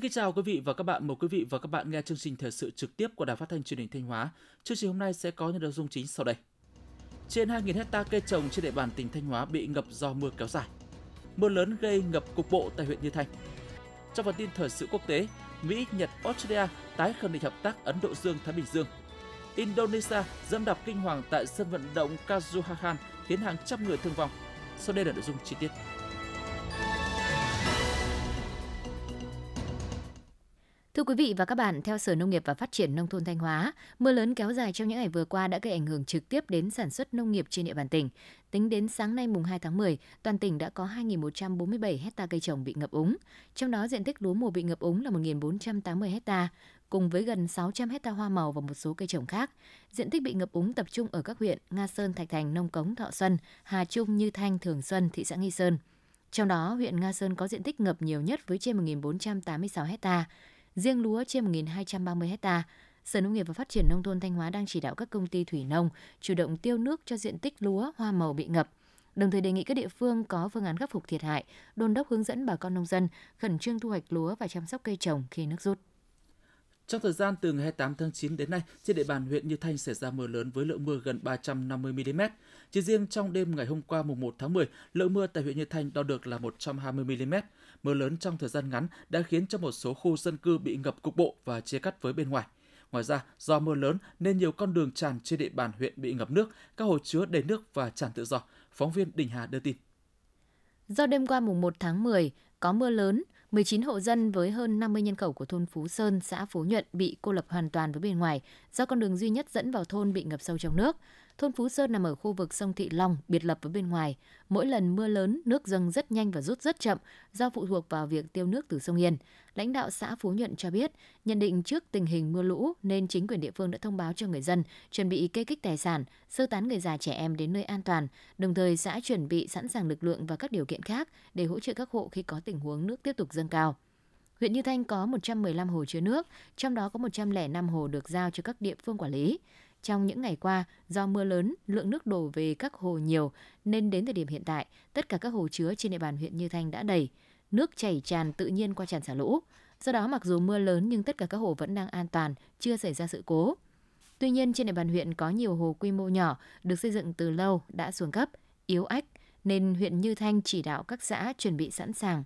Xin kính chào quý vị và các bạn. Mời quý vị và các bạn nghe chương trình thời sự trực tiếp của Đài Phát thanh Truyền hình Thanh Hóa. Chương trình hôm nay sẽ có những nội dung chính sau đây. Trên 2.000 hecta cây trồng trên địa bàn tỉnh Thanh Hóa bị ngập do mưa kéo dài. Mưa lớn gây ngập cục bộ tại huyện Như Thanh. Trong phần tin thời sự quốc tế, Mỹ, Nhật, Australia tái khẳng định hợp tác Ấn Độ Dương Thái Bình Dương. Indonesia dẫm đạp kinh hoàng tại sân vận động Kazuhahan khiến hàng trăm người thương vong. Sau đây là nội dung chi tiết. Thưa quý vị và các bạn, theo Sở Nông nghiệp và Phát triển Nông thôn Thanh Hóa, mưa lớn kéo dài trong những ngày vừa qua đã gây ảnh hưởng trực tiếp đến sản xuất nông nghiệp trên địa bàn tỉnh. Tính đến sáng nay mùng 2 tháng 10, toàn tỉnh đã có 2.147 hecta cây trồng bị ngập úng. Trong đó diện tích lúa mùa bị ngập úng là 1.480 hecta, cùng với gần 600 hecta hoa màu và một số cây trồng khác. Diện tích bị ngập úng tập trung ở các huyện Nga Sơn, Thạch Thành, Nông Cống, Thọ Xuân, Hà Trung, Như Thanh, Thường Xuân, thị xã Nghi Sơn. Trong đó, huyện Nga Sơn có diện tích ngập nhiều nhất với trên 1.486 hecta, riêng lúa trên 1.230 hecta. Sở Nông nghiệp và Phát triển Nông thôn Thanh Hóa đang chỉ đạo các công ty thủy nông chủ động tiêu nước cho diện tích lúa, hoa màu bị ngập, đồng thời đề nghị các địa phương có phương án khắc phục thiệt hại, đôn đốc hướng dẫn bà con nông dân khẩn trương thu hoạch lúa và chăm sóc cây trồng khi nước rút. Trong thời gian từ ngày 28 tháng 9 đến nay, trên địa bàn huyện Như Thanh xảy ra mưa lớn với lượng mưa gần 350 mm. Chỉ riêng trong đêm ngày hôm qua mùng 1 tháng 10, lượng mưa tại huyện Như Thanh đo được là 120 mm. Mưa lớn trong thời gian ngắn đã khiến cho một số khu dân cư bị ngập cục bộ và chia cắt với bên ngoài. Ngoài ra, do mưa lớn nên nhiều con đường tràn trên địa bàn huyện bị ngập nước, các hồ chứa đầy nước và tràn tự do. Phóng viên Đình Hà đưa tin. Do đêm qua mùng 1 tháng 10 có mưa lớn, 19 hộ dân với hơn 50 nhân khẩu của thôn Phú Sơn, xã Phú Nhuận bị cô lập hoàn toàn với bên ngoài do con đường duy nhất dẫn vào thôn bị ngập sâu trong nước. Thôn Phú Sơn nằm ở khu vực sông Thị Long, biệt lập với bên ngoài. Mỗi lần mưa lớn, nước dâng rất nhanh và rút rất chậm do phụ thuộc vào việc tiêu nước từ sông Yên. Lãnh đạo xã Phú Nhuận cho biết, nhận định trước tình hình mưa lũ nên chính quyền địa phương đã thông báo cho người dân chuẩn bị kê kích tài sản, sơ tán người già trẻ em đến nơi an toàn, đồng thời xã chuẩn bị sẵn sàng lực lượng và các điều kiện khác để hỗ trợ các hộ khi có tình huống nước tiếp tục dâng cao. Huyện Như Thanh có 115 hồ chứa nước, trong đó có 105 hồ được giao cho các địa phương quản lý. Trong những ngày qua, do mưa lớn, lượng nước đổ về các hồ nhiều nên đến thời điểm hiện tại, tất cả các hồ chứa trên địa bàn huyện Như Thanh đã đầy. Nước chảy tràn tự nhiên qua tràn xả lũ. Do đó mặc dù mưa lớn nhưng tất cả các hồ vẫn đang an toàn, chưa xảy ra sự cố. Tuy nhiên trên địa bàn huyện có nhiều hồ quy mô nhỏ được xây dựng từ lâu đã xuống cấp, yếu ách nên huyện Như Thanh chỉ đạo các xã chuẩn bị sẵn sàng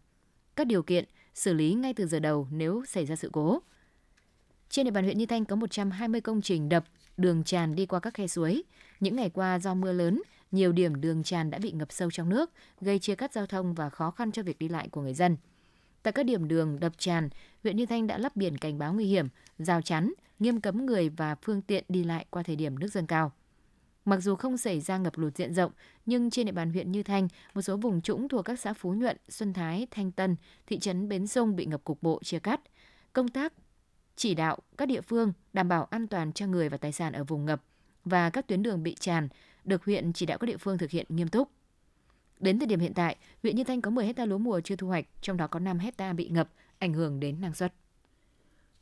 các điều kiện xử lý ngay từ giờ đầu nếu xảy ra sự cố. Trên địa bàn huyện Như Thanh có 120 công trình đập, đường tràn đi qua các khe suối. Những ngày qua do mưa lớn, nhiều điểm đường tràn đã bị ngập sâu trong nước, gây chia cắt giao thông và khó khăn cho việc đi lại của người dân. Tại các điểm đường đập tràn, huyện Như Thanh đã lắp biển cảnh báo nguy hiểm, rào chắn, nghiêm cấm người và phương tiện đi lại qua thời điểm nước dâng cao. Mặc dù không xảy ra ngập lụt diện rộng, nhưng trên địa bàn huyện Như Thanh, một số vùng trũng thuộc các xã Phú Nhuận, Xuân Thái, Thanh Tân, thị trấn Bến Sông bị ngập cục bộ chia cắt. Công tác chỉ đạo các địa phương đảm bảo an toàn cho người và tài sản ở vùng ngập và các tuyến đường bị tràn được huyện chỉ đạo các địa phương thực hiện nghiêm túc. Đến thời điểm hiện tại, huyện Như Thanh có 10 hecta lúa mùa chưa thu hoạch, trong đó có 5 hecta bị ngập, ảnh hưởng đến năng suất.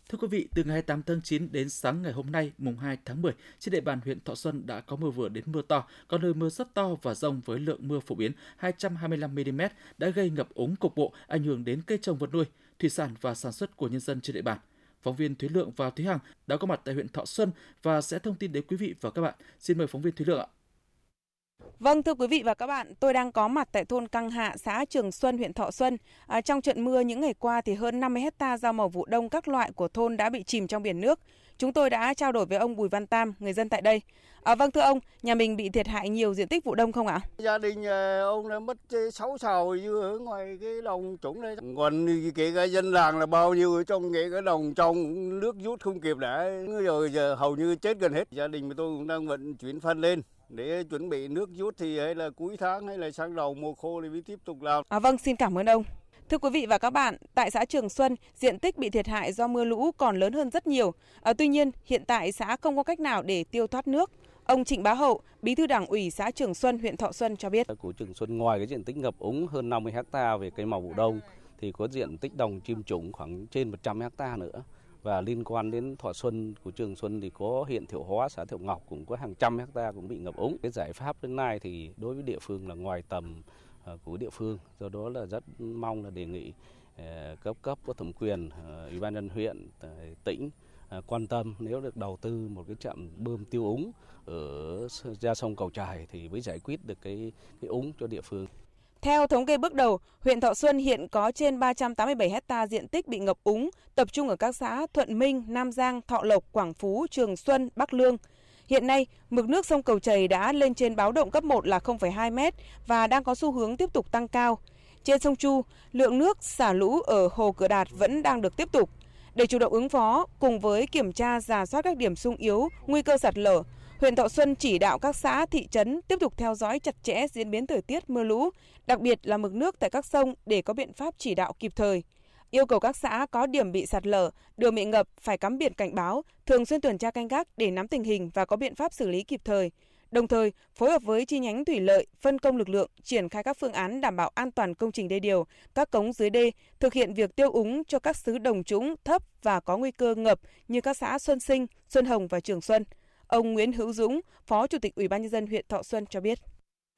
Thưa quý vị, từ ngày 28 tháng 9 đến sáng ngày hôm nay, mùng 2 tháng 10, trên địa bàn huyện Thọ Xuân đã có mưa vừa đến mưa to, có nơi mưa rất to và rông với lượng mưa phổ biến 225 mm đã gây ngập úng cục bộ, ảnh hưởng đến cây trồng vật nuôi, thủy sản và sản xuất của nhân dân trên địa bàn. Phóng viên Thúy Lượng và Thúy Hằng đã có mặt tại huyện Thọ Xuân và sẽ thông tin đến quý vị và các bạn. Xin mời phóng viên Thúy Lượng ạ. Vâng thưa quý vị và các bạn, tôi đang có mặt tại thôn Căng Hạ, xã Trường Xuân, huyện Thọ Xuân. À, trong trận mưa những ngày qua thì hơn 50 hecta rau màu vụ đông các loại của thôn đã bị chìm trong biển nước. Chúng tôi đã trao đổi với ông Bùi Văn Tam, người dân tại đây. À, vâng thưa ông, nhà mình bị thiệt hại nhiều diện tích vụ đông không ạ? Gia đình à, ông đã mất 6 sào dưa ở ngoài cái đồng trũng đây. Còn kể cả dân làng là bao nhiêu trong kể cái đồng trong nước rút không kịp đã rồi giờ hầu như chết gần hết. Gia đình tôi cũng đang vận chuyển phân lên để chuẩn bị nước rút thì hay là cuối tháng hay là sang đầu mùa khô thì mới tiếp tục làm. À, vâng, xin cảm ơn ông. Thưa quý vị và các bạn, tại xã Trường Xuân, diện tích bị thiệt hại do mưa lũ còn lớn hơn rất nhiều. À, tuy nhiên, hiện tại xã không có cách nào để tiêu thoát nước. Ông Trịnh Bá Hậu, Bí thư Đảng ủy xã Trường Xuân, huyện Thọ Xuân cho biết. Của Trường Xuân ngoài cái diện tích ngập úng hơn 50 ha về cây màu vụ đông thì có diện tích đồng chim trũng khoảng trên 100 ha nữa và liên quan đến Thọ Xuân của Trường Xuân thì có huyện Thiệu Hóa, xã Thiệu Ngọc cũng có hàng trăm hecta cũng bị ngập úng. Cái giải pháp đến nay thì đối với địa phương là ngoài tầm ờ, của địa phương, do đó là rất mong là đề nghị ờ, cấp cấp có thẩm quyền ờ, ủy ban nhân huyện tỉnh quan tâm nếu được đầu tư một cái trạm bơm tiêu úng ở ra sông cầu trài thì mới giải quyết được cái cái úng cho địa phương. Theo thống kê bước đầu, huyện Thọ Xuân hiện có trên 387 hecta diện tích bị ngập úng, tập trung ở các xã Thuận Minh, Nam Giang, Thọ Lộc, Quảng Phú, Trường Xuân, Bắc Lương. Hiện nay, mực nước sông Cầu Chảy đã lên trên báo động cấp 1 là 0,2 m và đang có xu hướng tiếp tục tăng cao. Trên sông Chu, lượng nước xả lũ ở hồ Cửa Đạt vẫn đang được tiếp tục. Để chủ động ứng phó, cùng với kiểm tra giả soát các điểm sung yếu, nguy cơ sạt lở, huyện Thọ Xuân chỉ đạo các xã, thị trấn tiếp tục theo dõi chặt chẽ diễn biến thời tiết mưa lũ, đặc biệt là mực nước tại các sông để có biện pháp chỉ đạo kịp thời. Yêu cầu các xã có điểm bị sạt lở, đường bị ngập phải cắm biển cảnh báo, thường xuyên tuần tra canh gác để nắm tình hình và có biện pháp xử lý kịp thời. Đồng thời, phối hợp với chi nhánh thủy lợi, phân công lực lượng, triển khai các phương án đảm bảo an toàn công trình đê điều, các cống dưới đê, thực hiện việc tiêu úng cho các xứ đồng trũng thấp và có nguy cơ ngập như các xã Xuân Sinh, Xuân Hồng và Trường Xuân. Ông Nguyễn Hữu Dũng, Phó Chủ tịch Ủy ban nhân dân huyện Thọ Xuân cho biết.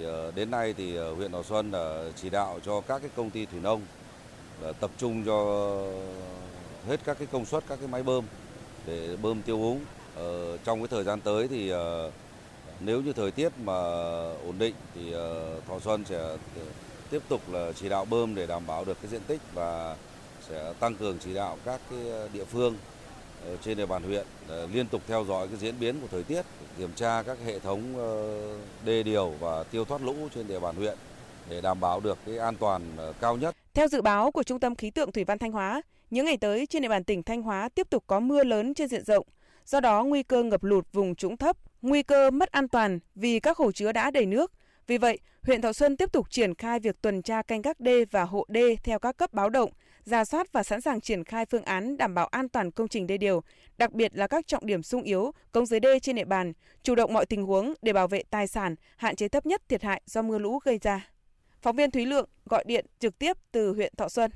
Ờ, đến nay thì ờ, huyện Thọ Xuân đã chỉ đạo cho các cái công ty thủy nông tập trung cho hết các cái công suất các cái máy bơm để bơm tiêu úng. Ờ, trong cái thời gian tới thì nếu như thời tiết mà ổn định thì Thọ Xuân sẽ tiếp tục là chỉ đạo bơm để đảm bảo được cái diện tích và sẽ tăng cường chỉ đạo các cái địa phương trên địa bàn huyện liên tục theo dõi cái diễn biến của thời tiết, kiểm tra các hệ thống ờ, đê điều và tiêu thoát lũ trên địa bàn huyện để đảm bảo được cái an toàn ờ, cao nhất. Theo dự báo của Trung tâm Khí tượng Thủy văn Thanh Hóa, những ngày tới trên địa bàn tỉnh Thanh Hóa tiếp tục có mưa lớn trên diện rộng. Do đó, nguy cơ ngập lụt vùng trũng thấp, nguy cơ mất an toàn vì các hồ chứa đã đầy nước. Vì vậy, huyện Thọ Xuân tiếp tục triển khai việc tuần tra canh gác đê và hộ đê theo các cấp báo động, ra soát và sẵn sàng triển khai phương án đảm bảo an toàn công trình đê điều, đặc biệt là các trọng điểm sung yếu, công dưới đê trên địa bàn, chủ động mọi tình huống để bảo vệ tài sản, hạn chế thấp nhất thiệt hại do mưa lũ gây ra. Phóng viên Thúy Lượng gọi điện trực tiếp từ huyện Thọ Xuân.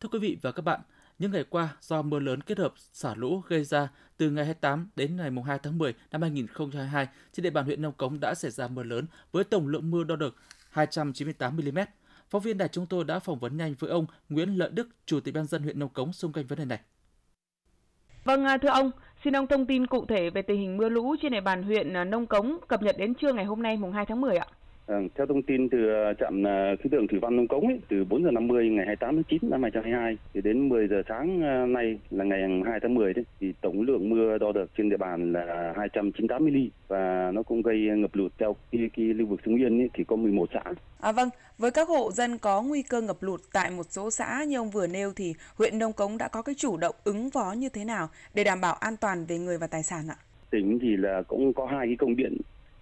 Thưa quý vị và các bạn, những ngày qua, do mưa lớn kết hợp xả lũ gây ra từ ngày 28 đến ngày 2 tháng 10 năm 2022, trên địa bàn huyện Nông Cống đã xảy ra mưa lớn với tổng lượng mưa đo được 298 mm. Phóng viên đài chúng tôi đã phỏng vấn nhanh với ông Nguyễn Lợi Đức, Chủ tịch ban dân huyện Nông Cống xung quanh vấn đề này. Vâng, à, thưa ông, xin ông thông tin cụ thể về tình hình mưa lũ trên địa bàn huyện à, Nông Cống cập nhật đến trưa ngày hôm nay mùng 2 tháng 10 ạ. À, theo thông tin từ ờ, trạm ờ, khí tượng thủy văn nông cống ấy, từ 4 giờ 50 ngày 28 tháng 9 năm 2022 thì đến 10 giờ sáng nay là ngày 2 tháng 10 đấy thì tổng lượng mưa đo được trên địa bàn là 298 mm và nó cũng gây ngập lụt theo cái, cái lưu vực Sông Yên ấy, thì có 11 xã. À vâng, với các hộ dân có nguy cơ ngập lụt tại một số xã như ông vừa nêu thì huyện Nông Cống đã có cái chủ động ứng phó như thế nào để đảm bảo an toàn về người và tài sản ạ? Tỉnh thì là cũng có hai cái công điện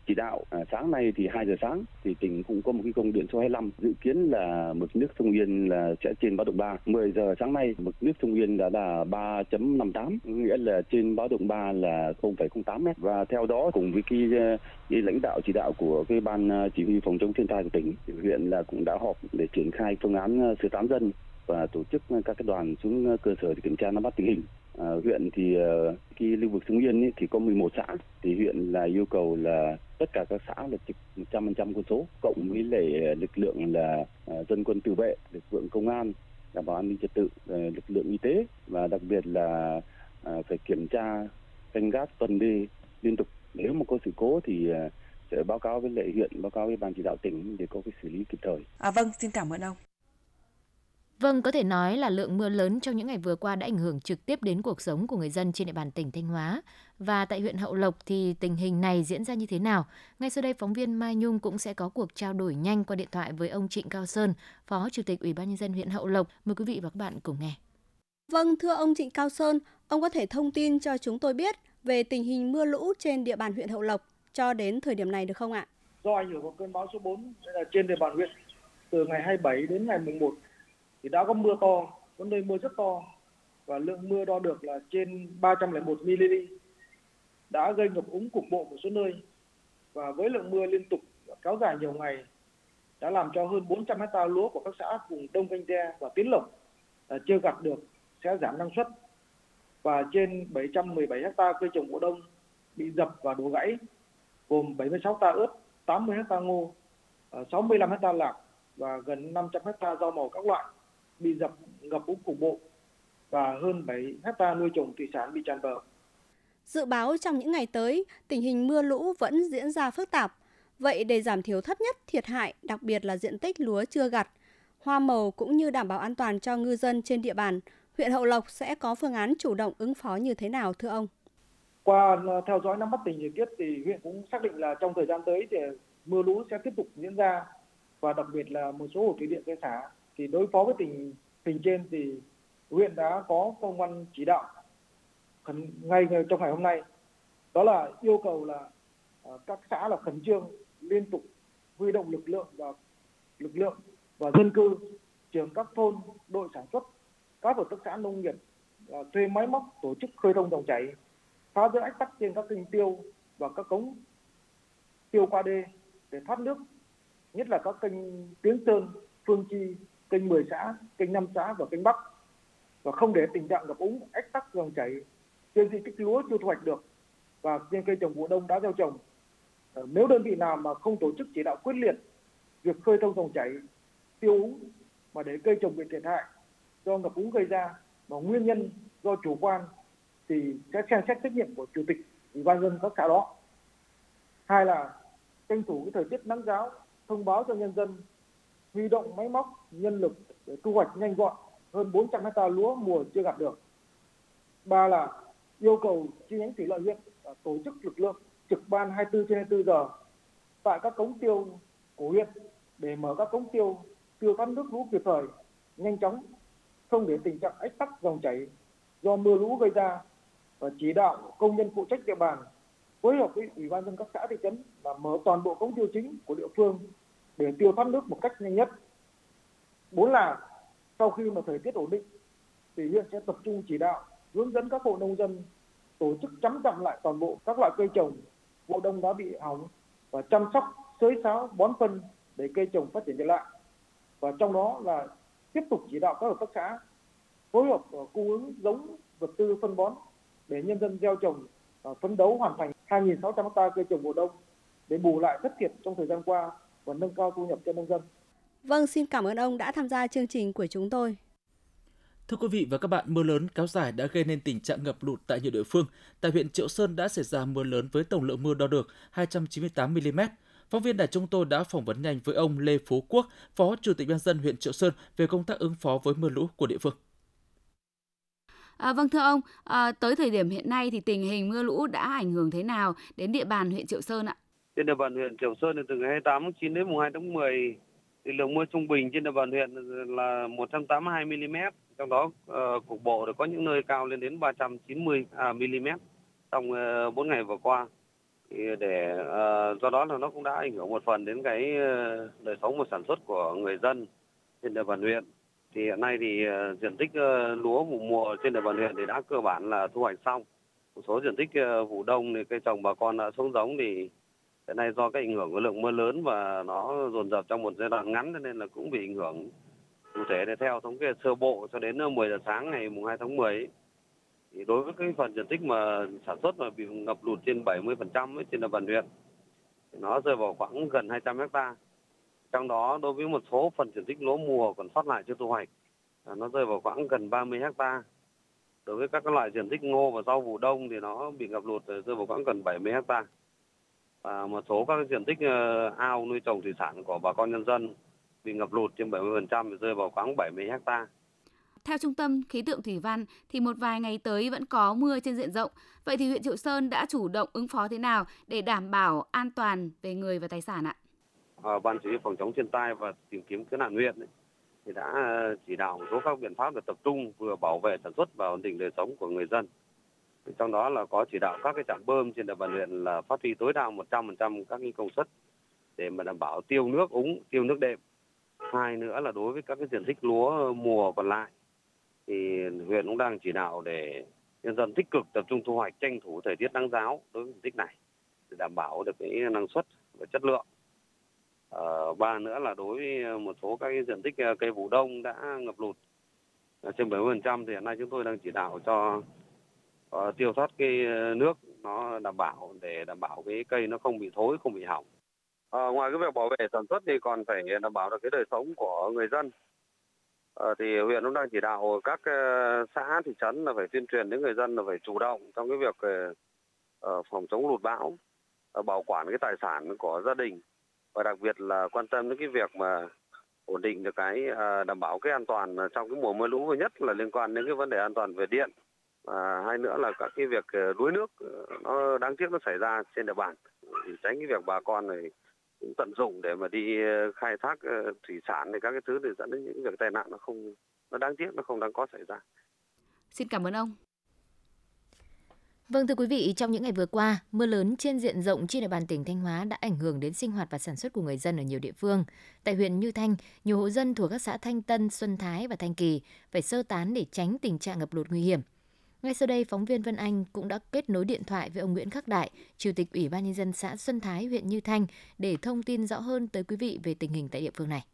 chỉ đạo à, sáng nay thì 2 giờ sáng thì tỉnh cũng có một cái công điện số 25 dự kiến là mực nước sông Yên là sẽ trên báo động 3. 10 giờ sáng nay mực nước sông Yên đã là 3.58 nghĩa là trên báo động 3 là 0,08 m và theo đó cùng với cái, à, cái lãnh đạo chỉ đạo của cái ban à, chỉ huy phòng chống thiên tai của tỉnh huyện là cũng đã họp để triển khai phương án à, sơ tán dân và tổ chức các cái đoàn xuống cơ sở để kiểm tra nắm bắt tình hình. À, huyện thì ờ, cái lưu vực Sông Yên ấy, thì có 11 xã thì huyện là yêu cầu là tất cả các xã là trực 100% quân số cộng với lại ờ, lực lượng là dân quân tự vệ, lực lượng công an đảm bảo an ninh trật tự, lực lượng y tế và đặc biệt là phải kiểm tra canh gác tuần đi liên tục nếu mà có sự cố thì sẽ báo cáo với lệ huyện, báo cáo với ban chỉ đạo tỉnh để có cái xử lý kịp thời. À vâng, xin cảm ơn ông. Vâng, có thể nói là lượng mưa lớn trong những ngày vừa qua đã ảnh hưởng trực tiếp đến cuộc sống của người dân trên địa bàn tỉnh Thanh Hóa. Và tại huyện Hậu Lộc thì tình hình này diễn ra như thế nào? Ngay sau đây phóng viên Mai Nhung cũng sẽ có cuộc trao đổi nhanh qua điện thoại với ông Trịnh Cao Sơn, Phó Chủ tịch Ủy ban nhân dân huyện Hậu Lộc. Mời quý vị và các bạn cùng nghe. Vâng, thưa ông Trịnh Cao Sơn, ông có thể thông tin cho chúng tôi biết về tình hình mưa lũ trên địa bàn huyện Hậu Lộc cho đến thời điểm này được không ạ? Do ảnh hưởng của cơn bão số 4 là trên địa bàn huyện từ ngày 27 đến ngày 11 thì đã có mưa to, có nơi mưa rất to. Và lượng mưa đo được là trên 301 mm đã gây ngập úng cục bộ một số nơi. Và với lượng mưa liên tục kéo dài nhiều ngày đã làm cho hơn 400 hecta lúa của các xã vùng Đông Canh Tre và Tiến Lộc à, chưa gặt được sẽ giảm năng suất. Và trên 717 hecta cây trồng vụ đông bị dập và đổ gãy gồm 76 hecta ớt, 80 hecta ngô, à, 65 hecta lạc và gần 500 hecta rau màu các loại bị dập ngập úng cục bộ và hơn 7 hecta nuôi trồng thủy sản bị tràn bờ. Dự báo trong những ngày tới, tình hình mưa lũ vẫn diễn ra phức tạp. Vậy để giảm thiểu thấp nhất thiệt hại, đặc biệt là diện tích lúa chưa gặt, hoa màu cũng như đảm bảo an toàn cho ngư dân trên địa bàn, huyện Hậu Lộc sẽ có phương án chủ động ứng phó như thế nào thưa ông? Qua ờ, theo dõi nắm bắt tình hình tiết thì huyện cũng xác định là trong thời gian tới thì mưa lũ sẽ tiếp tục diễn ra và đặc biệt là một số hồ thủy điện cây xã thì đối phó với tình hình trên thì huyện đã có công văn chỉ đạo khẩn ngay trong ngày hôm nay. Đó là yêu cầu là à, các xã là khẩn trương liên tục huy động lực lượng và lực lượng và dân cư trường các thôn đội sản xuất các hợp tác xã nông nghiệp à, thuê máy móc tổ chức khơi thông dòng chảy phá rỡ ách tắc trên các kênh tiêu và các cống tiêu qua đê để thoát nước nhất là các kênh Tiến Sơn, Phương Chi, kênh 10 xã, kênh 5 xã và kênh Bắc và không để tình trạng ngập úng, ách tắc dòng chảy trên diện tích lúa chưa thu hoạch được và trên cây trồng vụ đông đã gieo trồng. Ờ, nếu đơn vị nào mà không tổ chức chỉ đạo quyết liệt việc khơi thông dòng chảy, tiêu úng mà để cây trồng bị thiệt hại do ngập úng gây ra và nguyên nhân do chủ quan thì sẽ xem xét trách nhiệm của chủ tịch ủy ban dân các xã đó. Hai là tranh thủ cái thời tiết nắng giáo thông báo cho nhân dân huy động máy móc nhân lực để thu hoạch nhanh gọn hơn 400 hecta lúa mùa chưa gặt được. Ba là yêu cầu chi nhánh thủy lợi huyện à, tổ chức lực lượng trực ban 24 trên 24 giờ tại các cống tiêu của huyện để mở các cống tiêu tiêu thoát nước lũ kịp thời, nhanh chóng, không để tình trạng ách tắc dòng chảy do mưa lũ gây ra và chỉ đạo công nhân phụ trách địa bàn phối hợp với ủy ban dân các xã thị trấn là mở toàn bộ cống tiêu chính của địa phương để tiêu thoát nước một cách nhanh nhất. Bốn là sau khi mà thời tiết ổn định, thì huyện sẽ tập trung chỉ đạo, hướng dẫn các hộ nông dân tổ chức chấm chậm lại toàn bộ các loại cây trồng. Vụ đông đã bị hỏng và chăm sóc, xới xáo, bón phân để cây trồng phát triển trở lại. Và trong đó là tiếp tục chỉ đạo các hợp tác xã phối hợp cung ứng giống, vật tư phân bón để nhân dân gieo trồng phấn đấu hoàn thành 2.600 ha cây trồng vụ đông để bù lại thất thiệt trong thời gian qua và nâng cao thu nhập cho nông dân. Vâng, xin cảm ơn ông đã tham gia chương trình của chúng tôi. Thưa quý vị và các bạn, mưa lớn kéo dài đã gây nên tình trạng ngập lụt tại nhiều địa phương. Tại huyện Triệu Sơn đã xảy ra mưa lớn với tổng lượng mưa đo được 298 mm. Phóng viên đài chúng tôi đã phỏng vấn nhanh với ông Lê Phú Quốc, Phó Chủ tịch Ban dân huyện Triệu Sơn về công tác ứng phó với mưa lũ của địa phương. À, vâng thưa ông, à, tới thời điểm hiện nay thì tình hình mưa lũ đã ảnh hưởng thế nào đến địa bàn huyện Triệu Sơn ạ? Trên địa bàn huyện Triệu Sơn từ ngày 28 tháng 9 đến mùng 2 tháng 10 thì lượng mưa trung bình trên địa bàn huyện là 182 mm, trong đó uh, cục bộ có những nơi cao lên đến 390 à, mm trong ờ, uh, 4 ngày vừa qua. Thì để uh, do đó là nó cũng đã ảnh hưởng một phần đến cái uh, đời sống và sản xuất của người dân trên địa bàn huyện. Thì hiện nay thì uh, diện tích uh, lúa vụ mùa trên địa bàn huyện thì đã cơ bản là thu hoạch xong. Một số diện tích uh, vụ đông thì cây trồng bà con đã xuống giống thì hiện nay do cái ảnh hưởng của lượng mưa lớn và nó dồn dập trong một giai đoạn ngắn nên là cũng bị ảnh hưởng cụ thể để theo thống kê sơ bộ cho đến ờ, 10 giờ sáng ngày mùng 2 tháng 10 ấy, thì đối với cái phần diện tích mà sản xuất mà bị ngập lụt trên 70% trên địa bàn huyện thì nó rơi vào khoảng gần 200 hecta trong đó đối với một số phần diện tích lúa mùa còn sót lại chưa thu hoạch nó rơi vào khoảng gần 30 hecta đối với các loại diện tích ngô và rau vụ đông thì nó bị ngập lụt ờ, rơi vào khoảng gần 70 hecta và một số các diện tích ờ, ao nuôi trồng thủy sản của bà con nhân dân bị ngập lụt trên 70% thì rơi vào khoảng 70 hecta. Theo Trung tâm Khí tượng Thủy văn thì một vài ngày tới vẫn có mưa trên diện rộng. Vậy thì huyện Triệu Sơn đã chủ động ứng phó thế nào để đảm bảo an toàn về người và tài sản ạ? À, Ban chỉ huy phòng chống thiên tai và tìm kiếm cứu nạn huyện ấy, thì đã ờ, chỉ đạo một số các biện pháp để tập trung vừa bảo vệ sản xuất và ổn định đời sống của người dân. Trong đó là có chỉ đạo các cái trạm bơm trên địa bàn huyện là phát huy tối đa 100% các cái công suất để mà đảm bảo tiêu nước úng, tiêu nước đệm. Hai nữa là đối với các cái diện tích lúa mùa còn lại thì huyện cũng đang chỉ đạo để nhân dân tích cực tập trung thu hoạch tranh thủ thời tiết nắng giáo đối với diện tích này để đảm bảo được cái năng suất và chất lượng. À, ba nữa là đối với một số các cái diện tích ờ, cây vụ đông đã ngập lụt trên 70% thì hiện nay chúng tôi đang chỉ đạo cho uh, tiêu thoát cái ờ, nước nó đảm bảo để đảm bảo cái cây nó không bị thối không bị hỏng. À, ngoài cái việc bảo vệ sản xuất thì còn phải đảm bảo được cái đời sống của người dân. À, thì huyện cũng đang chỉ đạo các xã thị trấn là phải tuyên truyền đến người dân là phải chủ động trong cái việc phòng chống lụt bão, bảo quản cái tài sản của gia đình. Và đặc biệt là quan tâm đến cái việc mà ổn định được cái đảm bảo cái an toàn trong cái mùa mưa lũ và nhất là liên quan đến cái vấn đề an toàn về điện. À, hai nữa là các cái việc ờ, đuối nước ờ, nó đáng tiếc nó xảy ra trên địa bàn thì tránh cái việc bà con này cũng tận dụng để mà đi ờ, khai thác thủy sản thì các cái thứ để dẫn đến những việc tai nạn nó không nó đáng tiếc nó không đáng có xảy ra. Xin cảm ơn ông. Vâng thưa quý vị, trong những ngày vừa qua, mưa lớn trên diện rộng trên địa bàn tỉnh Thanh Hóa đã ảnh hưởng đến sinh hoạt và sản xuất của người dân ở nhiều địa phương. Tại huyện Như Thanh, nhiều hộ dân thuộc các xã Thanh Tân, Xuân Thái và Thanh Kỳ phải sơ tán để tránh tình trạng ngập lụt nguy hiểm. Ngay sau đây, phóng viên Vân Anh cũng đã kết nối điện thoại với ông Nguyễn Khắc Đại, Chủ tịch Ủy ban Nhân dân xã Xuân Thái, huyện Như Thanh để thông tin rõ hơn tới quý vị về tình hình tại địa phương này.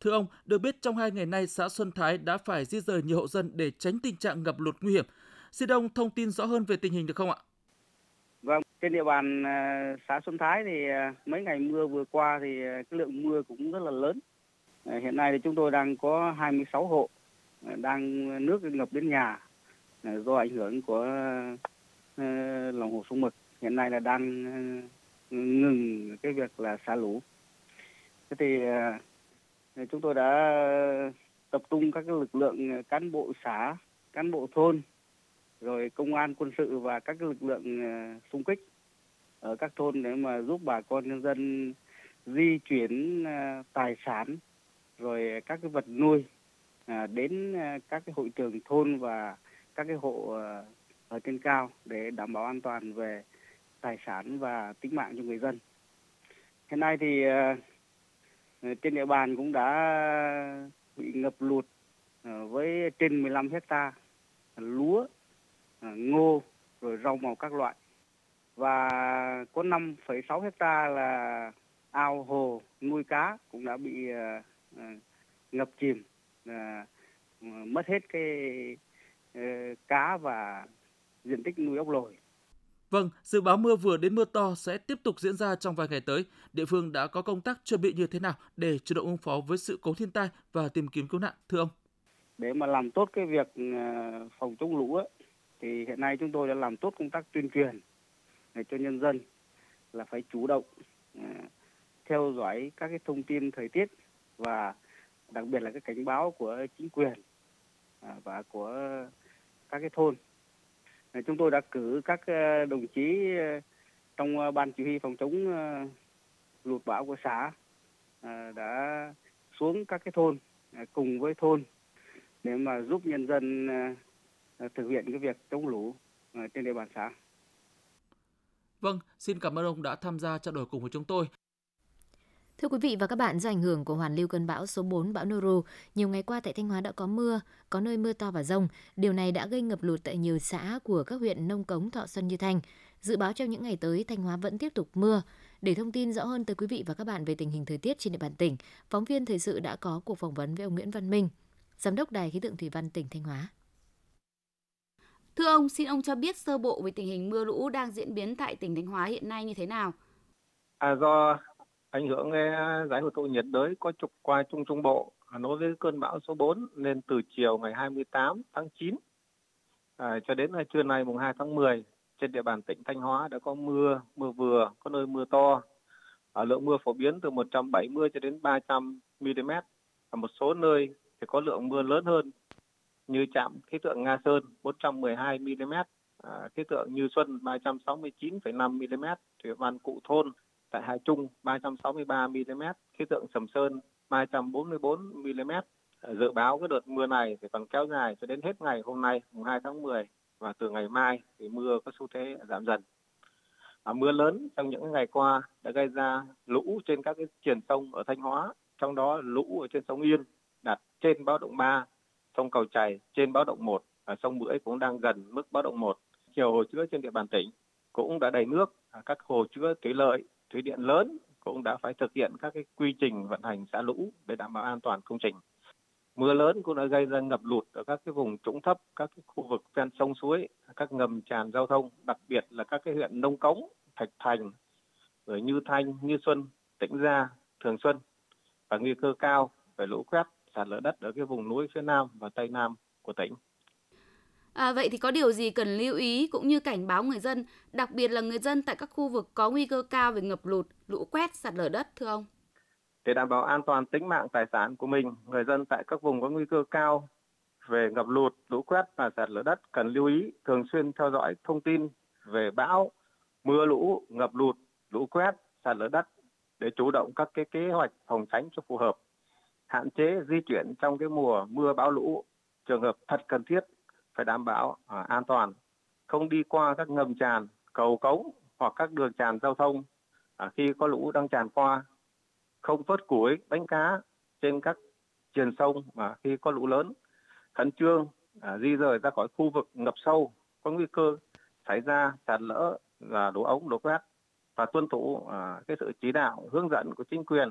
Thưa ông, được biết trong hai ngày nay xã Xuân Thái đã phải di rời nhiều hộ dân để tránh tình trạng ngập lụt nguy hiểm. Xin ông thông tin rõ hơn về tình hình được không ạ? Vâng, trên địa bàn à, xã Xuân Thái thì à, mấy ngày mưa vừa qua thì à, cái lượng mưa cũng rất là lớn. Hiện nay thì chúng tôi đang có 26 hộ đang nước ngập đến nhà do ảnh hưởng của ờ, lòng hồ sông Mực. Hiện nay là đang ờ, ngừng cái việc là xả lũ. Thế thì ờ, chúng tôi đã tập trung các cái lực lượng cán bộ xã, cán bộ thôn rồi công an quân sự và các cái lực lượng xung kích ở các thôn để mà giúp bà con nhân dân di chuyển tài sản rồi các cái vật nuôi À, đến à, các cái hội trường thôn và các cái hộ à, ở trên cao để đảm bảo an toàn về tài sản và tính mạng cho người dân. Hiện nay thì trên địa bàn cũng đã bị ngập lụt với trên 15 hecta lúa ngô rồi rau màu các loại và có 5,6 hecta là ao hồ nuôi cá cũng đã bị ngập chìm à, mất hết cái ờ, cá và diện tích nuôi ốc lồi Vâng, dự báo mưa vừa đến mưa to sẽ tiếp tục diễn ra trong vài ngày tới. Địa phương đã có công tác chuẩn bị như thế nào để chủ động ứng phó với sự cố thiên tai và tìm kiếm cứu nạn, thưa ông? để mà làm tốt cái việc à, phòng chống lũ ấy, thì hiện nay chúng tôi đã làm tốt công tác tuyên truyền để cho nhân dân là phải chủ động à, theo dõi các cái thông tin thời tiết và đặc biệt là cái cảnh báo của chính quyền à, và của các cái thôn. Ờ, chúng tôi đã cử các ờ, đồng chí ờ, trong ban chỉ huy phòng chống lụt bão của xã đã xuống các cái thôn à, cùng với thôn để mà giúp nhân dân thực hiện cái việc chống lũ trên địa bàn xã. Vâng, xin cảm ơn ông đã tham gia trao đổi cùng với chúng tôi. Thưa quý vị và các bạn, do ảnh hưởng của hoàn lưu cơn bão số 4 bão Noru, nhiều ngày qua tại Thanh Hóa đã có mưa, có nơi mưa to và rông. Điều này đã gây ngập lụt tại nhiều xã của các huyện Nông Cống, Thọ Xuân, Như Thanh. Dự báo trong những ngày tới, Thanh Hóa vẫn tiếp tục mưa. Để thông tin rõ hơn tới quý vị và các bạn về tình hình thời tiết trên địa bàn tỉnh, phóng viên thời sự đã có cuộc phỏng vấn với ông Nguyễn Văn Minh, Giám đốc Đài khí tượng thủy văn tỉnh Thanh Hóa. Thưa ông, xin ông cho biết sơ bộ về tình hình mưa lũ đang diễn biến tại tỉnh Thanh Hóa hiện nay như thế nào? À, do ảnh hưởng giải hội tụ nhiệt đới có trục qua Trung Trung Bộ à, nối với cơn bão số 4 nên từ chiều ngày 28 tháng 9 à, cho đến à, trưa nay mùng 2 tháng 10 trên địa bàn tỉnh Thanh Hóa đã có mưa, mưa vừa, có nơi mưa to. À, lượng mưa phổ biến từ 170 cho đến 300 mm. Ở một số nơi thì có lượng mưa lớn hơn như trạm khí tượng Nga Sơn 412 mm, à, khí tượng Như Xuân 369,5 mm, thủy văn Cụ Thôn tại Hà Trung 363 mm, khí tượng Sầm Sơn 344 mm. Ờ, dự báo cái đợt mưa này thì còn kéo dài cho đến hết ngày hôm nay, mùng 2 tháng 10 và từ ngày mai thì mưa có xu thế giảm dần. À, mưa lớn trong những ngày qua đã gây ra lũ trên các cái triển sông ở Thanh Hóa, trong đó lũ ở trên sông Yên đạt trên báo động 3, sông Cầu chảy trên báo động 1, và sông Bưởi cũng đang gần mức báo động 1. Nhiều hồ chứa trên địa bàn tỉnh cũng đã đầy nước, các hồ chứa thủy lợi, thủy điện lớn cũng đã phải thực hiện các cái quy trình vận hành xả lũ để đảm bảo an toàn công trình. Mưa lớn cũng đã gây ra ngập lụt ở các cái vùng trũng thấp, các cái khu vực ven sông suối, các ngầm tràn giao thông, đặc biệt là các cái huyện Nông Cống, Thạch Thành, rồi Như Thanh, Như Xuân, Tĩnh Gia, Thường Xuân và nguy cơ cao về lũ quét sạt lở đất ở cái vùng núi phía Nam và Tây Nam của tỉnh. À, vậy thì có điều gì cần lưu ý cũng như cảnh báo người dân, đặc biệt là người dân tại các khu vực có nguy cơ cao về ngập lụt, lũ quét, sạt lở đất thưa ông? Để đảm bảo an toàn tính mạng tài sản của mình, người dân tại các vùng có nguy cơ cao về ngập lụt, lũ quét và sạt lở đất cần lưu ý thường xuyên theo dõi thông tin về bão, mưa lũ, ngập lụt, lũ quét, sạt lở đất để chủ động các cái kế hoạch phòng tránh cho phù hợp. Hạn chế di chuyển trong cái mùa mưa bão lũ, trường hợp thật cần thiết phải đảm bảo à, an toàn, không đi qua các ngầm tràn, cầu cống hoặc các đường tràn giao thông à, khi có lũ đang tràn qua, không vớt củi, đánh cá trên các triền sông mà khi có lũ lớn, khẩn trương à, di rời ra khỏi khu vực ngập sâu có nguy cơ xảy ra sạt lở và đổ ống đổ quét và tuân thủ à, cái sự chỉ đạo hướng dẫn của chính quyền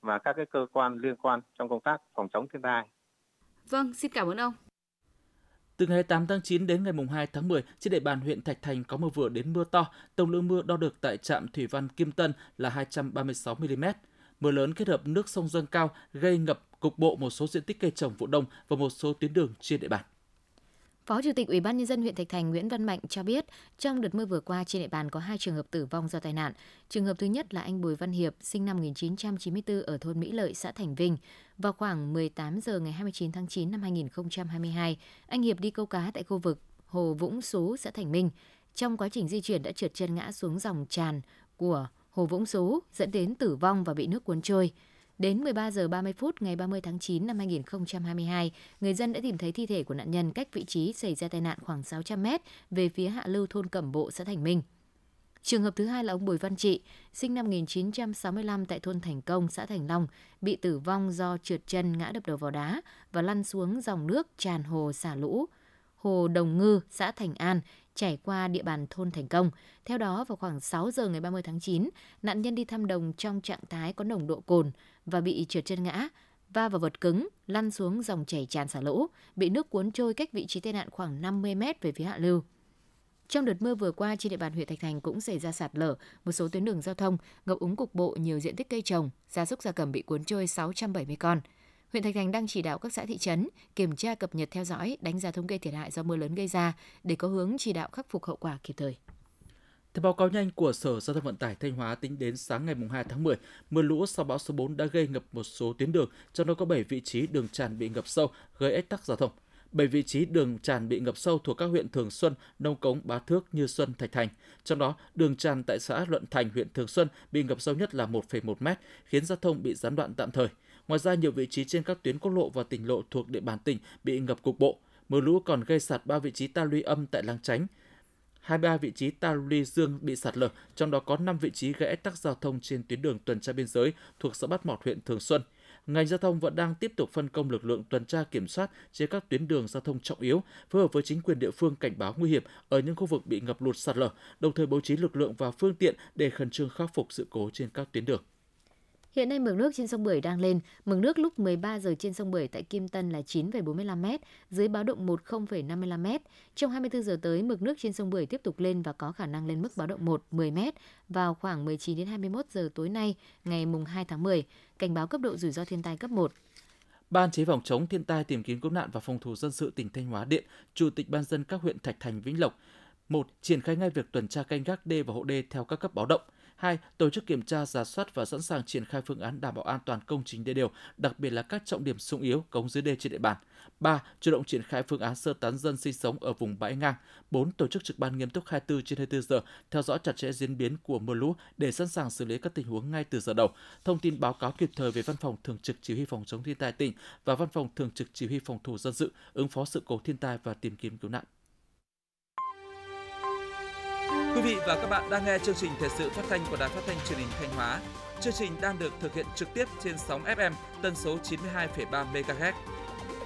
và các cái cơ quan liên quan trong công tác phòng chống thiên tai. Vâng, xin cảm ơn ông. Từ ngày 8 tháng 9 đến ngày 2 tháng 10, trên địa bàn huyện Thạch Thành có mưa vừa đến mưa to. Tổng lượng mưa đo được tại trạm thủy văn Kim Tân là 236 mm. Mưa lớn kết hợp nước sông dâng cao gây ngập cục bộ một số diện tích cây trồng vụ đông và một số tuyến đường trên địa bàn. Phó Chủ tịch Ủy ban nhân dân huyện Thạch Thành Nguyễn Văn Mạnh cho biết, trong đợt mưa vừa qua trên địa bàn có hai trường hợp tử vong do tai nạn. Trường hợp thứ nhất là anh Bùi Văn Hiệp, sinh năm 1994 ở thôn Mỹ Lợi, xã Thành Vinh. Vào khoảng 18 giờ ngày 29 tháng 9 năm 2022, anh Hiệp đi câu cá tại khu vực Hồ Vũng Số, xã Thành Minh. Trong quá trình di chuyển đã trượt chân ngã xuống dòng tràn của Hồ Vũng Số, dẫn đến tử vong và bị nước cuốn trôi. Đến 13 giờ 30 phút ngày 30 tháng 9 năm 2022, người dân đã tìm thấy thi thể của nạn nhân cách vị trí xảy ra tai nạn khoảng 600 mét về phía hạ lưu thôn Cẩm Bộ, xã Thành Minh. Trường hợp thứ hai là ông Bùi Văn Trị, sinh năm 1965 tại thôn Thành Công, xã Thành Long, bị tử vong do trượt chân ngã đập đầu vào đá và lăn xuống dòng nước tràn hồ xả lũ. Hồ Đồng Ngư, xã Thành An, chảy qua địa bàn thôn Thành Công. Theo đó, vào khoảng 6 giờ ngày 30 tháng 9, nạn nhân đi thăm đồng trong trạng thái có nồng độ cồn và bị trượt chân ngã, va vào vật cứng, lăn xuống dòng chảy tràn xả lũ, bị nước cuốn trôi cách vị trí tai nạn khoảng 50 mét về phía hạ lưu. Trong đợt mưa vừa qua trên địa bàn huyện Thạch Thành cũng xảy ra sạt lở, một số tuyến đường giao thông, ngập úng cục bộ nhiều diện tích cây trồng, gia súc gia cầm bị cuốn trôi 670 con. Huyện Thạch Thành đang chỉ đạo các xã thị trấn kiểm tra cập nhật theo dõi, đánh giá thống kê thiệt hại do mưa lớn gây ra để có hướng chỉ đạo khắc phục hậu quả kịp thời. Theo báo cáo nhanh của Sở Giao thông Vận tải Thanh Hóa tính đến sáng ngày 2 tháng 10, mưa lũ sau bão số 4 đã gây ngập một số tuyến đường, trong đó có 7 vị trí đường tràn bị ngập sâu, gây ách tắc giao thông. 7 vị trí đường tràn bị ngập sâu thuộc các huyện Thường Xuân, Nông Cống, Bá Thước, Như Xuân, Thạch Thành. Trong đó, đường tràn tại xã Luận Thành, huyện Thường Xuân bị ngập sâu nhất là 1,1 mét khiến giao thông bị gián đoạn tạm thời. Ngoài ra, nhiều vị trí trên các tuyến quốc lộ và tỉnh lộ thuộc địa bàn tỉnh bị ngập cục bộ. Mưa lũ còn gây sạt 3 vị trí ta luy âm tại Lang Chánh, 23 vị trí ta luy dương bị sạt lở, trong đó có 5 vị trí gây ách tắc giao thông trên tuyến đường tuần tra biên giới thuộc xã Bát Mọt huyện Thường Xuân. Ngành giao thông vẫn đang tiếp tục phân công lực lượng tuần tra kiểm soát trên các tuyến đường giao thông trọng yếu, phối hợp với chính quyền địa phương cảnh báo nguy hiểm ở những khu vực bị ngập lụt sạt lở, đồng thời bố trí lực lượng và phương tiện để khẩn trương khắc phục sự cố trên các tuyến đường. Hiện nay mực nước trên sông Bưởi đang lên, mực nước lúc 13 giờ trên sông Bưởi tại Kim Tân là 9,45 m, dưới báo động 1 0,55 m. Trong 24 giờ tới, mực nước trên sông Bưởi tiếp tục lên và có khả năng lên mức báo động 1 10 m vào khoảng 19 đến 21 giờ tối nay, ngày mùng 2 tháng 10, cảnh báo cấp độ rủi ro thiên tai cấp 1. Ban chỉ phòng chống thiên tai tìm kiếm cứu nạn và phòng thủ dân sự tỉnh Thanh Hóa điện, Chủ tịch ban dân các huyện Thạch Thành, Vĩnh Lộc, một Triển khai ngay việc tuần tra canh gác đê và hộ đê theo các cấp báo động. 2. Tổ chức kiểm tra, giả soát và sẵn sàng triển khai phương án đảm bảo an toàn công trình đê điều, đặc biệt là các trọng điểm sung yếu, cống dưới đê trên địa bàn. 3. Chủ động triển khai phương án sơ tán dân sinh sống ở vùng bãi ngang. 4. Tổ chức trực ban nghiêm túc 24 trên 24 giờ, theo dõi chặt chẽ diễn biến của mưa lũ để sẵn sàng xử lý các tình huống ngay từ giờ đầu. Thông tin báo cáo kịp thời về Văn phòng Thường trực Chỉ huy phòng chống thiên tai tỉnh và Văn phòng Thường trực Chỉ huy phòng thủ dân sự, ứng phó sự cố thiên tai và tìm kiếm cứu nạn. Quý vị và các bạn đang nghe chương trình thời sự phát thanh của Đài Phát thanh Truyền hình Thanh Hóa. Chương trình đang được thực hiện trực tiếp trên sóng FM tần số 92,3 MHz.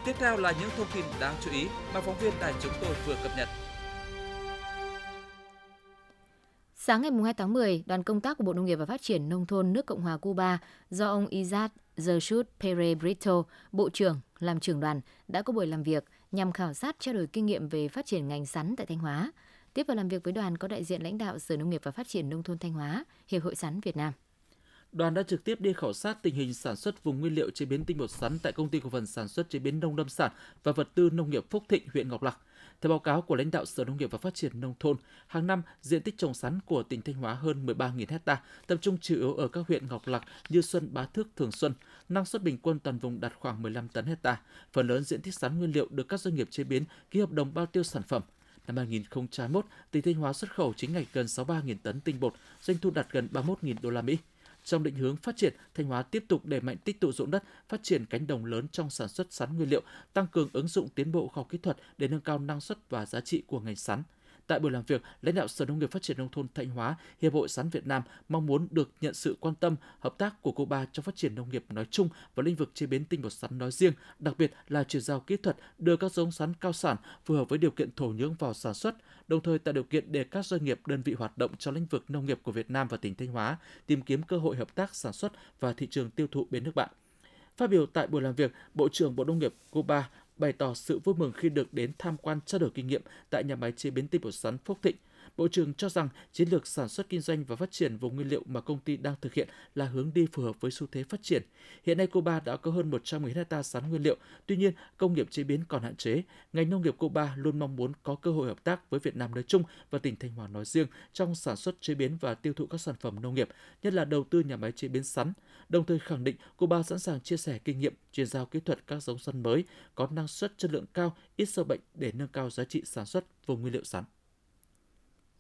Tiếp theo là những thông tin đáng chú ý mà phóng viên đài chúng tôi vừa cập nhật. Sáng ngày 2 tháng 10, đoàn công tác của Bộ Nông nghiệp và Phát triển Nông thôn nước Cộng hòa Cuba do ông Izat Zersut Pere Brito, Bộ trưởng, làm trưởng đoàn, đã có buổi làm việc nhằm khảo sát trao đổi kinh nghiệm về phát triển ngành sắn tại Thanh Hóa. Tiếp vào làm việc với đoàn có đại diện lãnh đạo Sở Nông nghiệp và Phát triển Nông thôn Thanh Hóa, Hiệp hội Sắn Việt Nam. đoàn đã trực tiếp đi khảo sát tình hình sản xuất vùng nguyên liệu chế biến tinh bột sắn tại công ty cổ phần sản xuất chế biến nông lâm sản và vật tư nông nghiệp Phúc Thịnh, huyện Ngọc Lặc. Theo báo cáo của lãnh đạo Sở Nông nghiệp và Phát triển Nông thôn, hàng năm diện tích trồng sắn của tỉnh Thanh Hóa hơn 13.000 hecta, tập trung chủ yếu ở các huyện Ngọc Lặc, Như Xuân, Bá Thước, Thường Xuân. Năng suất bình quân toàn vùng đạt khoảng 15 tấn hecta. Phần lớn diện tích sắn nguyên liệu được các doanh nghiệp chế biến ký hợp đồng bao tiêu sản phẩm. Năm 2021, tỉnh Thanh Hóa xuất khẩu chính ngạch gần 63.000 tấn tinh bột, doanh thu đạt gần 31.000 đô la Mỹ. Trong định hướng phát triển, Thanh Hóa tiếp tục đẩy mạnh tích tụ dụng đất, phát triển cánh đồng lớn trong sản xuất sắn nguyên liệu, tăng cường ứng dụng tiến bộ khoa học kỹ thuật để nâng cao năng suất và giá trị của ngành sắn. Tại buổi làm việc, lãnh đạo Sở Nông nghiệp Phát triển nông thôn Thanh Hóa, Hiệp hội Sắn Việt Nam mong muốn được nhận sự quan tâm, hợp tác của Cuba trong phát triển nông nghiệp nói chung và lĩnh vực chế biến tinh bột sắn nói riêng, đặc biệt là chuyển giao kỹ thuật đưa các giống sắn cao sản phù hợp với điều kiện thổ nhưỡng vào sản xuất, đồng thời tạo điều kiện để các doanh nghiệp đơn vị hoạt động trong lĩnh vực nông nghiệp của Việt Nam và tỉnh Thanh Hóa tìm kiếm cơ hội hợp tác sản xuất và thị trường tiêu thụ bên nước bạn. Phát biểu tại buổi làm việc, Bộ trưởng Bộ Nông nghiệp Cuba bày tỏ sự vui mừng khi được đến tham quan trao đổi kinh nghiệm tại nhà máy chế biến tinh bột sắn Phúc Thịnh. Bộ trưởng cho rằng chiến lược sản xuất kinh doanh và phát triển vùng nguyên liệu mà công ty đang thực hiện là hướng đi phù hợp với xu thế phát triển. Hiện nay Cuba đã có hơn 110 hecta sắn nguyên liệu, tuy nhiên công nghiệp chế biến còn hạn chế. Ngành nông nghiệp Cuba luôn mong muốn có cơ hội hợp tác với Việt Nam nói chung và tỉnh Thanh Hóa nói riêng trong sản xuất chế biến và tiêu thụ các sản phẩm nông nghiệp, nhất là đầu tư nhà máy chế biến sắn. Đồng thời khẳng định Cuba sẵn sàng chia sẻ kinh nghiệm, chuyển giao kỹ thuật các giống sắn mới có năng suất chất lượng cao, ít sâu bệnh để nâng cao giá trị sản xuất vùng nguyên liệu sắn.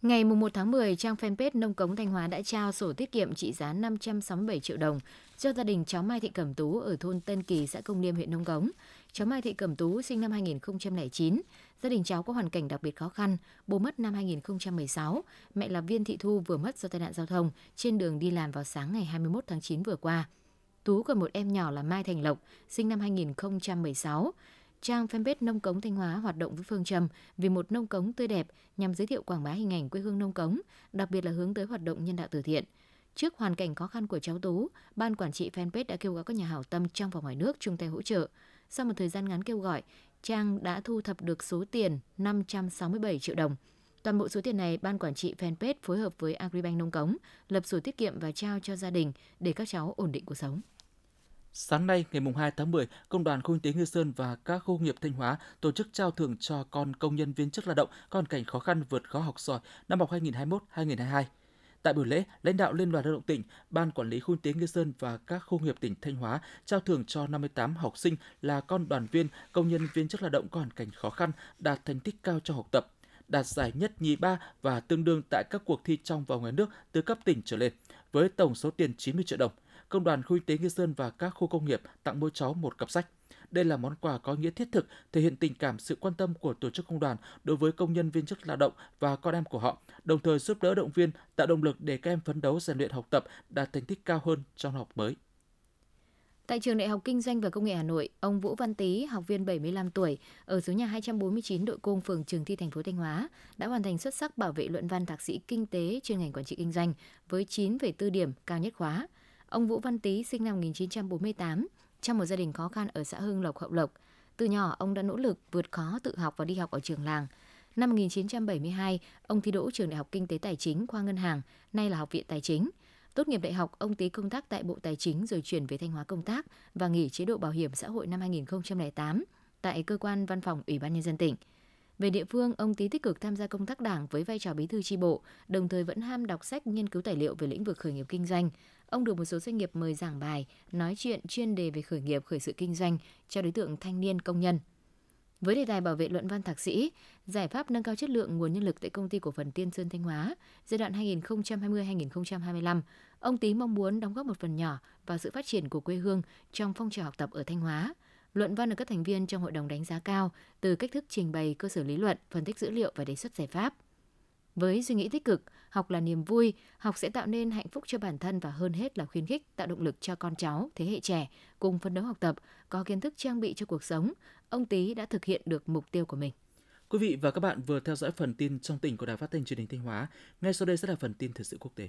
Ngày 1 tháng 10, trang fanpage Nông Cống Thanh Hóa đã trao sổ tiết kiệm trị giá 567 triệu đồng cho gia đình cháu Mai Thị Cẩm Tú ở thôn Tân Kỳ, xã Công Liêm, huyện Nông Cống. Cháu Mai Thị Cẩm Tú sinh năm 2009, gia đình cháu có hoàn cảnh đặc biệt khó khăn, bố mất năm 2016, mẹ là Viên Thị Thu vừa mất do tai nạn giao thông trên đường đi làm vào sáng ngày 21 tháng 9 vừa qua. Tú còn một em nhỏ là Mai Thành Lộc, sinh năm 2016. Trang fanpage Nông Cống Thanh Hóa hoạt động với phương châm vì một nông cống tươi đẹp nhằm giới thiệu quảng bá hình ảnh quê hương nông cống, đặc biệt là hướng tới hoạt động nhân đạo từ thiện. Trước hoàn cảnh khó khăn của cháu Tú, ban quản trị fanpage đã kêu gọi các nhà hảo tâm trong và ngoài nước chung tay hỗ trợ. Sau một thời gian ngắn kêu gọi, Trang đã thu thập được số tiền 567 triệu đồng. Toàn bộ số tiền này, ban quản trị fanpage phối hợp với Agribank Nông Cống lập sổ tiết kiệm và trao cho gia đình để các cháu ổn định cuộc sống. Sáng nay, ngày 2 tháng 10, Công đoàn Khu kinh tế Ngư Sơn và các khu nghiệp Thanh Hóa tổ chức trao thưởng cho con công nhân viên chức lao động có hoàn cảnh khó khăn vượt khó học giỏi năm học 2021-2022. Tại buổi lễ, lãnh đạo Liên đoàn Lao động tỉnh, Ban Quản lý Khu kinh tế Nghi Sơn và các khu nghiệp tỉnh Thanh Hóa trao thưởng cho 58 học sinh là con đoàn viên, công nhân viên chức lao động có hoàn cảnh khó khăn, đạt thành tích cao trong học tập, đạt giải nhất nhì ba và tương đương tại các cuộc thi trong và ngoài nước từ cấp tỉnh trở lên, với tổng số tiền 90 triệu đồng. Công đoàn Khu kinh tế Nghi Sơn và các khu công nghiệp tặng mỗi cháu một cặp sách. Đây là món quà có nghĩa thiết thực, thể hiện tình cảm sự quan tâm của tổ chức công đoàn đối với công nhân viên chức lao động và con em của họ, đồng thời giúp đỡ động viên, tạo động lực để các em phấn đấu rèn luyện học tập, đạt thành tích cao hơn trong học mới. Tại trường Đại học Kinh doanh và Công nghệ Hà Nội, ông Vũ Văn Tý, học viên 75 tuổi, ở số nhà 249 đội cung phường Trường Thi thành phố Thanh Hóa, đã hoàn thành xuất sắc bảo vệ luận văn thạc sĩ kinh tế chuyên ngành quản trị kinh doanh với 9,4 điểm cao nhất khóa. Ông Vũ Văn Tý sinh năm 1948, trong một gia đình khó khăn ở xã Hưng Lộc, Hậu Lộc. Từ nhỏ, ông đã nỗ lực vượt khó tự học và đi học ở trường làng. Năm 1972, ông thi đỗ trường Đại học Kinh tế Tài chính khoa ngân hàng, nay là Học viện Tài chính. Tốt nghiệp đại học, ông tí công tác tại Bộ Tài chính rồi chuyển về Thanh Hóa công tác và nghỉ chế độ bảo hiểm xã hội năm 2008 tại cơ quan văn phòng Ủy ban nhân dân tỉnh. Về địa phương, ông Tý tích cực tham gia công tác đảng với vai trò bí thư tri bộ, đồng thời vẫn ham đọc sách nghiên cứu tài liệu về lĩnh vực khởi nghiệp kinh doanh. Ông được một số doanh nghiệp mời giảng bài, nói chuyện chuyên đề về khởi nghiệp, khởi sự kinh doanh cho đối tượng thanh niên công nhân. Với đề tài bảo vệ luận văn thạc sĩ, giải pháp nâng cao chất lượng nguồn nhân lực tại công ty cổ phần Tiên Sơn Thanh Hóa giai đoạn 2020-2025, ông Tý mong muốn đóng góp một phần nhỏ vào sự phát triển của quê hương trong phong trào học tập ở Thanh Hóa. Luận văn được các thành viên trong hội đồng đánh giá cao từ cách thức trình bày cơ sở lý luận, phân tích dữ liệu và đề xuất giải pháp. Với suy nghĩ tích cực, học là niềm vui, học sẽ tạo nên hạnh phúc cho bản thân và hơn hết là khuyến khích tạo động lực cho con cháu, thế hệ trẻ cùng phấn đấu học tập, có kiến thức trang bị cho cuộc sống. Ông Tý đã thực hiện được mục tiêu của mình. Quý vị và các bạn vừa theo dõi phần tin trong tỉnh của Đài Phát thanh Truyền hình Thanh Hóa. Ngay sau đây sẽ là phần tin thời sự quốc tế.